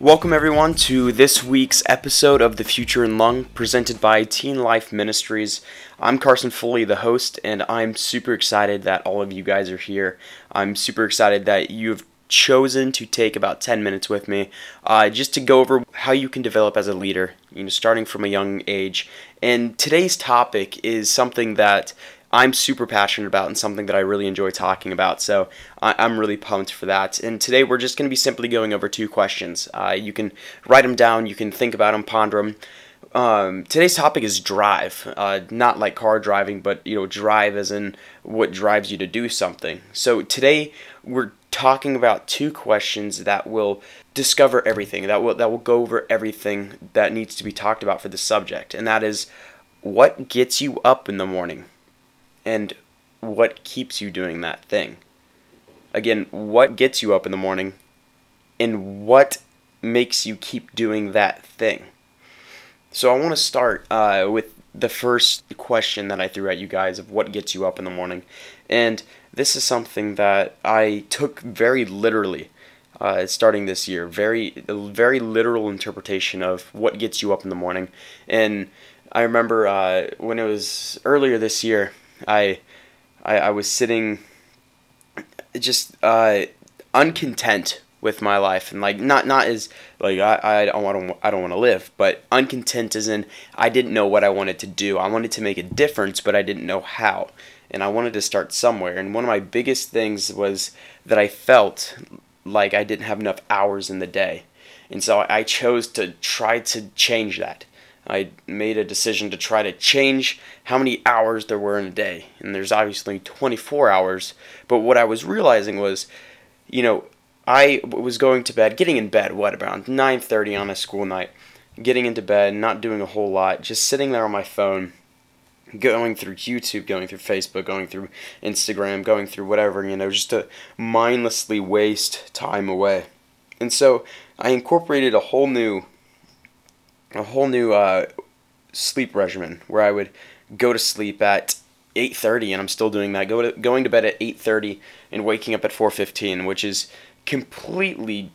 Welcome, everyone, to this week's episode of The Future in Lung, presented by Teen Life Ministries. I'm Carson Foley, the host, and I'm super excited that all of you guys are here. I'm super excited that you've chosen to take about 10 minutes with me uh, just to go over how you can develop as a leader, you know, starting from a young age. And today's topic is something that I'm super passionate about and something that I really enjoy talking about. So I, am really pumped for that. And today we're just going to be simply going over two questions. Uh, you can write them down, you can think about them, ponder them. Um, today's topic is drive, uh, not like car driving, but you know, drive as in what drives you to do something. So today we're talking about two questions that will discover everything, that will that will go over everything that needs to be talked about for the subject, and that is what gets you up in the morning and what keeps you doing that thing. Again, what gets you up in the morning and what makes you keep doing that thing. So I want to start uh, with the first question that I threw at you guys of what gets you up in the morning. And this is something that I took very literally uh, starting this year. Very, very literal interpretation of what gets you up in the morning. And I remember uh, when it was earlier this year, I, I, I was sitting just uh, uncontent with my life and like not not as like I, I don't want I don't want to live but uncontent as in I didn't know what I wanted to do. I wanted to make a difference but I didn't know how. And I wanted to start somewhere. And one of my biggest things was that I felt like I didn't have enough hours in the day. And so I chose to try to change that I made a decision to try to change how many hours there were in a day. And there's obviously 24 hours, but what I was realizing was, you know, I was going to bed, getting in bed what around 9:30 on a school night, getting into bed, not doing a whole lot, just sitting there on my phone, going through YouTube, going through Facebook, going through Instagram, going through whatever, you know, just to mindlessly waste time away. And so I incorporated a whole new a whole new uh, sleep regimen where I would go to sleep at 8:30 and I'm still doing that. Go to, going to bed at 8:30 and waking up at 4:15, which is completely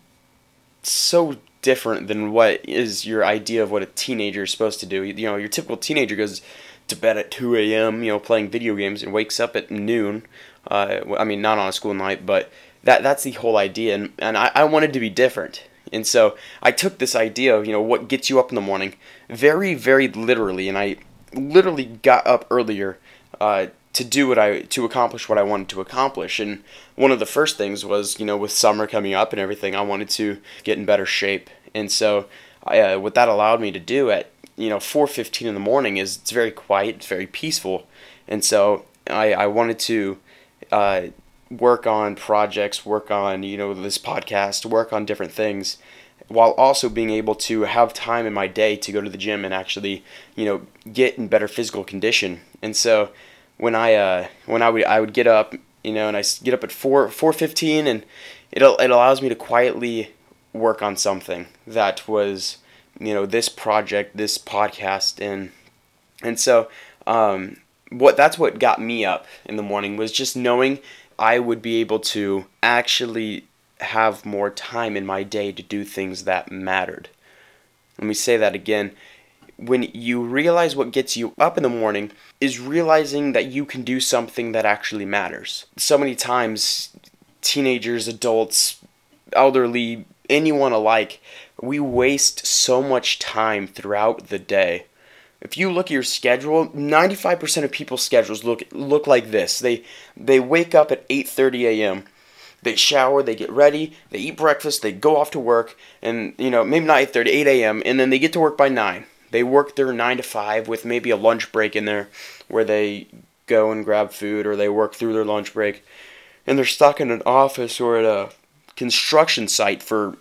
so different than what is your idea of what a teenager is supposed to do. You know, your typical teenager goes to bed at 2 a.m. You know, playing video games and wakes up at noon. Uh, I mean, not on a school night, but that that's the whole idea. And and I, I wanted to be different. And so I took this idea of, you know, what gets you up in the morning very, very literally. And I literally got up earlier uh, to do what I, to accomplish what I wanted to accomplish. And one of the first things was, you know, with summer coming up and everything, I wanted to get in better shape. And so I, uh, what that allowed me to do at, you know, 4.15 in the morning is it's very quiet, it's very peaceful. And so I, I wanted to uh, work on projects, work on, you know, this podcast, work on different things while also being able to have time in my day to go to the gym and actually, you know, get in better physical condition. And so when I uh, when I would I would get up, you know, and I get up at 4 4:15 and it it allows me to quietly work on something that was, you know, this project, this podcast and and so um, what that's what got me up in the morning was just knowing I would be able to actually have more time in my day to do things that mattered. Let me say that again. When you realize what gets you up in the morning is realizing that you can do something that actually matters. So many times, teenagers, adults, elderly, anyone alike, we waste so much time throughout the day if you look at your schedule, 95% of people's schedules look look like this. They they wake up at 8:30 a.m. They shower, they get ready, they eat breakfast, they go off to work, and you know maybe not 8:30, 8 a.m. and then they get to work by 9. They work their 9 to 5 with maybe a lunch break in there where they go and grab food or they work through their lunch break, and they're stuck in an office or at a construction site for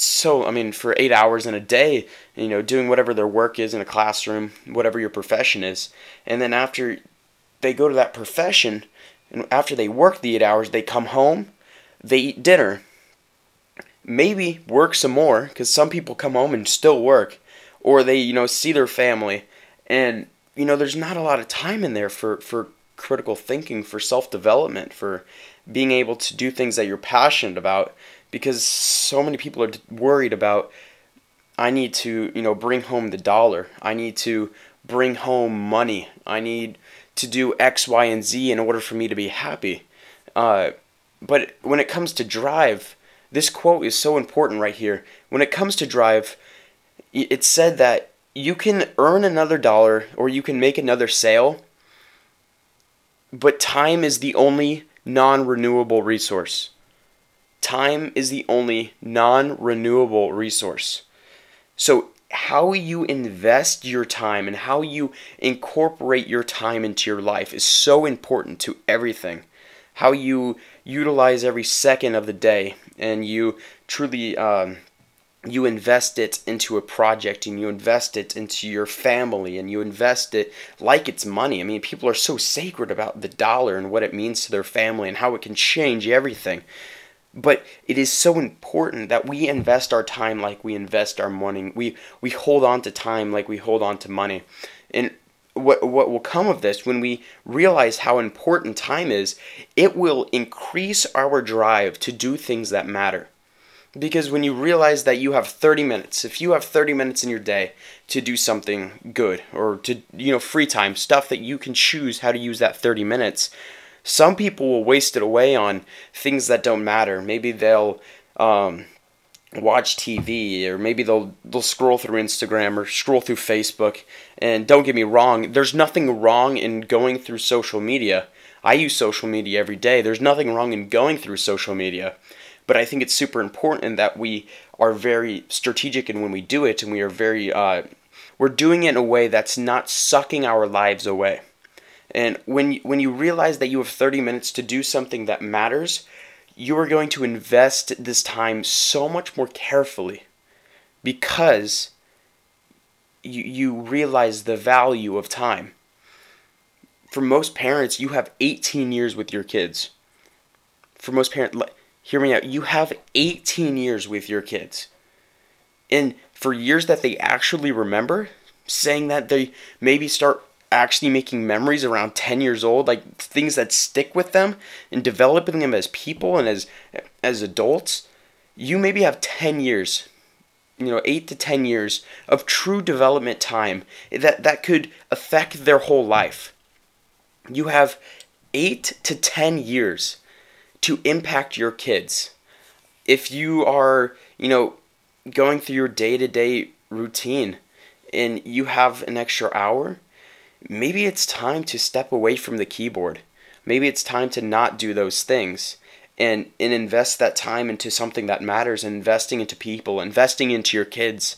so I mean for eight hours in a day, you know, doing whatever their work is in a classroom, whatever your profession is, and then after they go to that profession, and after they work the eight hours, they come home, they eat dinner, maybe work some more because some people come home and still work, or they you know see their family, and you know there's not a lot of time in there for for critical thinking, for self development, for being able to do things that you're passionate about because so many people are worried about I need to, you know, bring home the dollar. I need to bring home money. I need to do X, Y, and Z in order for me to be happy. Uh, but when it comes to drive, this quote is so important right here. When it comes to drive, it's said that you can earn another dollar or you can make another sale, but time is the only non renewable resource. Time is the only non renewable resource. So, how you invest your time and how you incorporate your time into your life is so important to everything. How you utilize every second of the day and you truly um, you invest it into a project and you invest it into your family and you invest it like it's money. I mean, people are so sacred about the dollar and what it means to their family and how it can change everything. But it is so important that we invest our time like we invest our money. We we hold on to time like we hold on to money. And what what will come of this when we realize how important time is, it will increase our drive to do things that matter. Because when you realize that you have 30 minutes, if you have 30 minutes in your day to do something good or to, you know, free time, stuff that you can choose how to use that 30 minutes, some people will waste it away on things that don't matter. Maybe they'll um, watch TV or maybe they'll they'll scroll through Instagram or scroll through Facebook. And don't get me wrong, there's nothing wrong in going through social media. I use social media every day. There's nothing wrong in going through social media. But I think it's super important that we are very strategic in when we do it, and we are very uh, we're doing it in a way that's not sucking our lives away. And when you, when you realize that you have 30 minutes to do something that matters, you are going to invest this time so much more carefully because you, you realize the value of time. For most parents, you have 18 years with your kids. For most parents, hear me out. You have 18 years with your kids. And for years that they actually remember, saying that they maybe start actually making memories around 10 years old, like things that stick with them and developing them as people and as as adults, you maybe have 10 years, you know, 8 to 10 years of true development time that that could affect their whole life. You have 8 to 10 years to impact your kids. If you are, you know, going through your day-to-day routine and you have an extra hour, maybe it's time to step away from the keyboard. Maybe it's time to not do those things and, and invest that time into something that matters, investing into people, investing into your kids.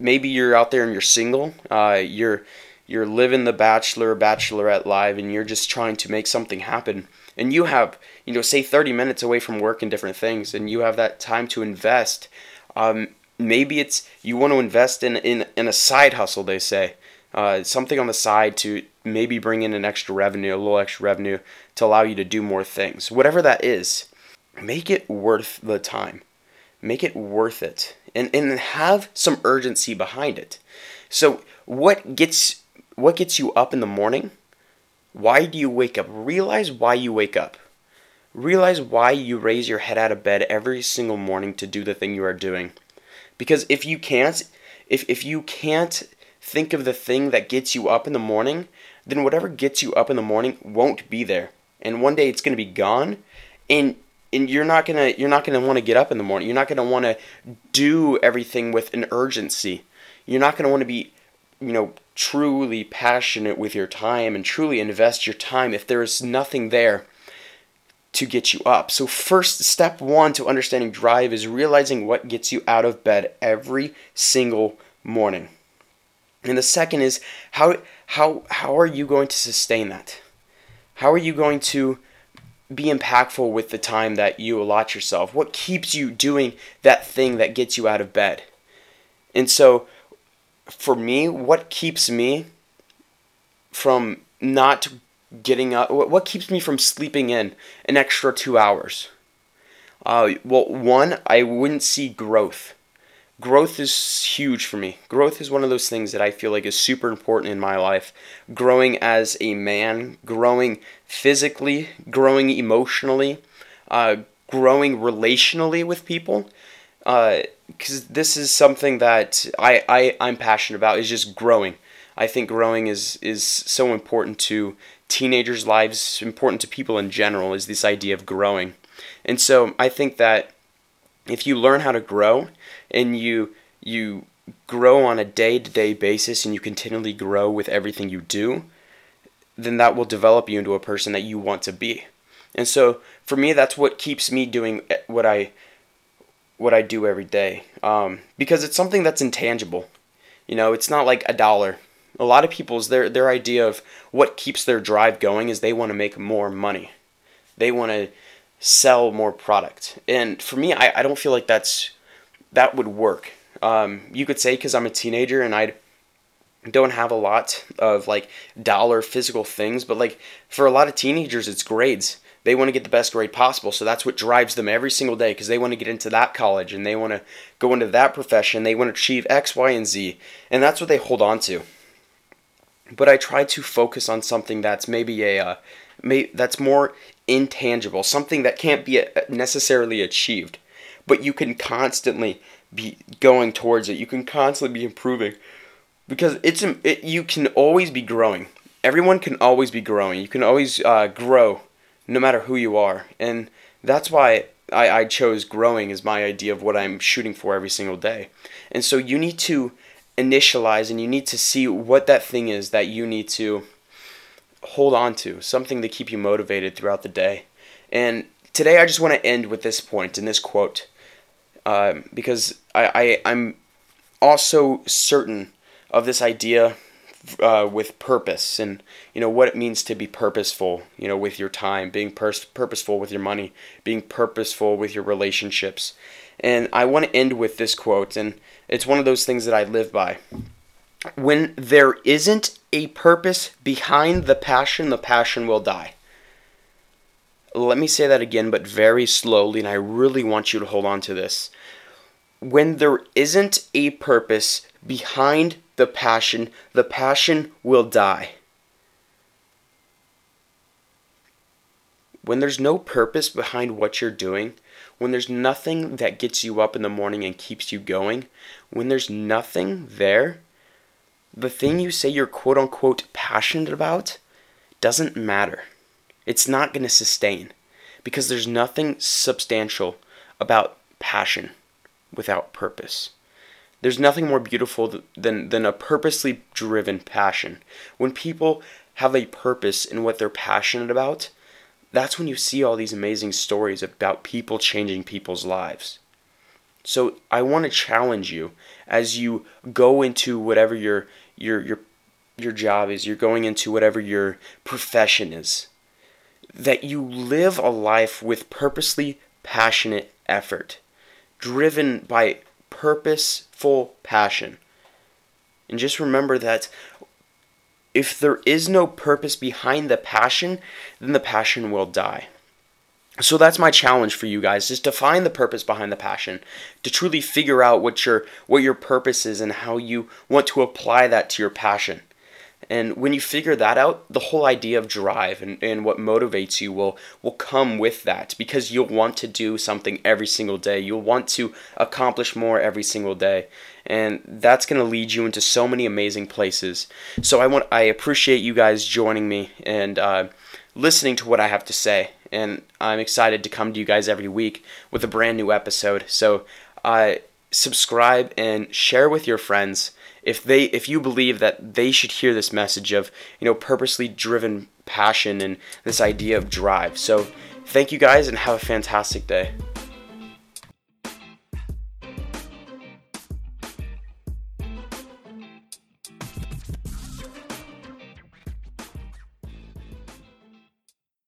Maybe you're out there and you're single, uh, you're you're living the bachelor bachelorette life and you're just trying to make something happen and you have you know say 30 minutes away from work and different things and you have that time to invest um, maybe it's you want to invest in, in in a side hustle they say uh, something on the side to maybe bring in an extra revenue, a little extra revenue to allow you to do more things. Whatever that is, make it worth the time. Make it worth it. And, and have some urgency behind it. So what gets what gets you up in the morning? Why do you wake up? Realize why you wake up. Realize why you raise your head out of bed every single morning to do the thing you are doing. Because if you can't if, if you can't think of the thing that gets you up in the morning, then whatever gets you up in the morning won't be there. And one day it's going to be gone and and you're not going to you're not going to want to get up in the morning. You're not going to want to do everything with an urgency. You're not going to want to be you know truly passionate with your time and truly invest your time if there is nothing there to get you up. So first step 1 to understanding drive is realizing what gets you out of bed every single morning. And the second is how how how are you going to sustain that? How are you going to be impactful with the time that you allot yourself? What keeps you doing that thing that gets you out of bed? And so for me, what keeps me from not getting up what keeps me from sleeping in an extra 2 hours? Uh, well, one, I wouldn't see growth growth is huge for me. Growth is one of those things that I feel like is super important in my life. Growing as a man, growing physically, growing emotionally, uh, growing relationally with people because uh, this is something that I, I I'm passionate about is just growing. I think growing is is so important to teenagers' lives, important to people in general. Is this idea of growing, and so I think that if you learn how to grow and you you grow on a day-to-day basis and you continually grow with everything you do, then that will develop you into a person that you want to be. And so for me, that's what keeps me doing what I what I do every day um, because it's something that's intangible. You know, it's not like a dollar. A lot of people's their their idea of what keeps their drive going is they want to make more money. They want to sell more product. And for me, I, I don't feel like that's that would work. Um, you could say because I'm a teenager and I don't have a lot of like dollar physical things, but like for a lot of teenagers, it's grades they want to get the best grade possible. So that's what drives them every single day because they want to get into that college and they want to go into that profession. They want to achieve X, Y, and Z. And that's what they hold on to. But I try to focus on something that's maybe a uh, may, that's more intangible, something that can't be uh, necessarily achieved, but you can constantly be going towards it. You can constantly be improving because it's it, you can always be growing. Everyone can always be growing. You can always uh, grow no matter who you are. And that's why I, I chose growing as my idea of what I'm shooting for every single day. And so you need to initialize and you need to see what that thing is that you need to hold on to, something to keep you motivated throughout the day. And today I just want to end with this point and this quote um, because I, I, I'm also certain of this idea uh, with purpose and you know what it means to be purposeful you know with your time being pers- purposeful with your money being purposeful with your relationships. And i want to end with this quote and it's one of those things that i live by. When there isn't a purpose behind the passion the passion will die let me say that again but very slowly and i really want you to hold on to this when there isn't a purpose behind the passion, the passion will die. When there's no purpose behind what you're doing, when there's nothing that gets you up in the morning and keeps you going, when there's nothing there, the thing you say you're quote unquote passionate about doesn't matter. It's not going to sustain because there's nothing substantial about passion without purpose. There's nothing more beautiful than, than a purposely driven passion. When people have a purpose in what they're passionate about, that's when you see all these amazing stories about people changing people's lives. So I want to challenge you as you go into whatever your your your your job is, you're going into whatever your profession is, that you live a life with purposely passionate effort, driven by purposeful passion. And just remember that if there is no purpose behind the passion, then the passion will die. So that's my challenge for you guys is to find the purpose behind the passion, to truly figure out what your what your purpose is and how you want to apply that to your passion. And when you figure that out, the whole idea of drive and, and what motivates you will, will come with that because you'll want to do something every single day. You'll want to accomplish more every single day. And that's going to lead you into so many amazing places. So I want I appreciate you guys joining me and uh, listening to what I have to say. And I'm excited to come to you guys every week with a brand new episode. So uh, subscribe and share with your friends if they if you believe that they should hear this message of you know purposely driven passion and this idea of drive. So thank you guys and have a fantastic day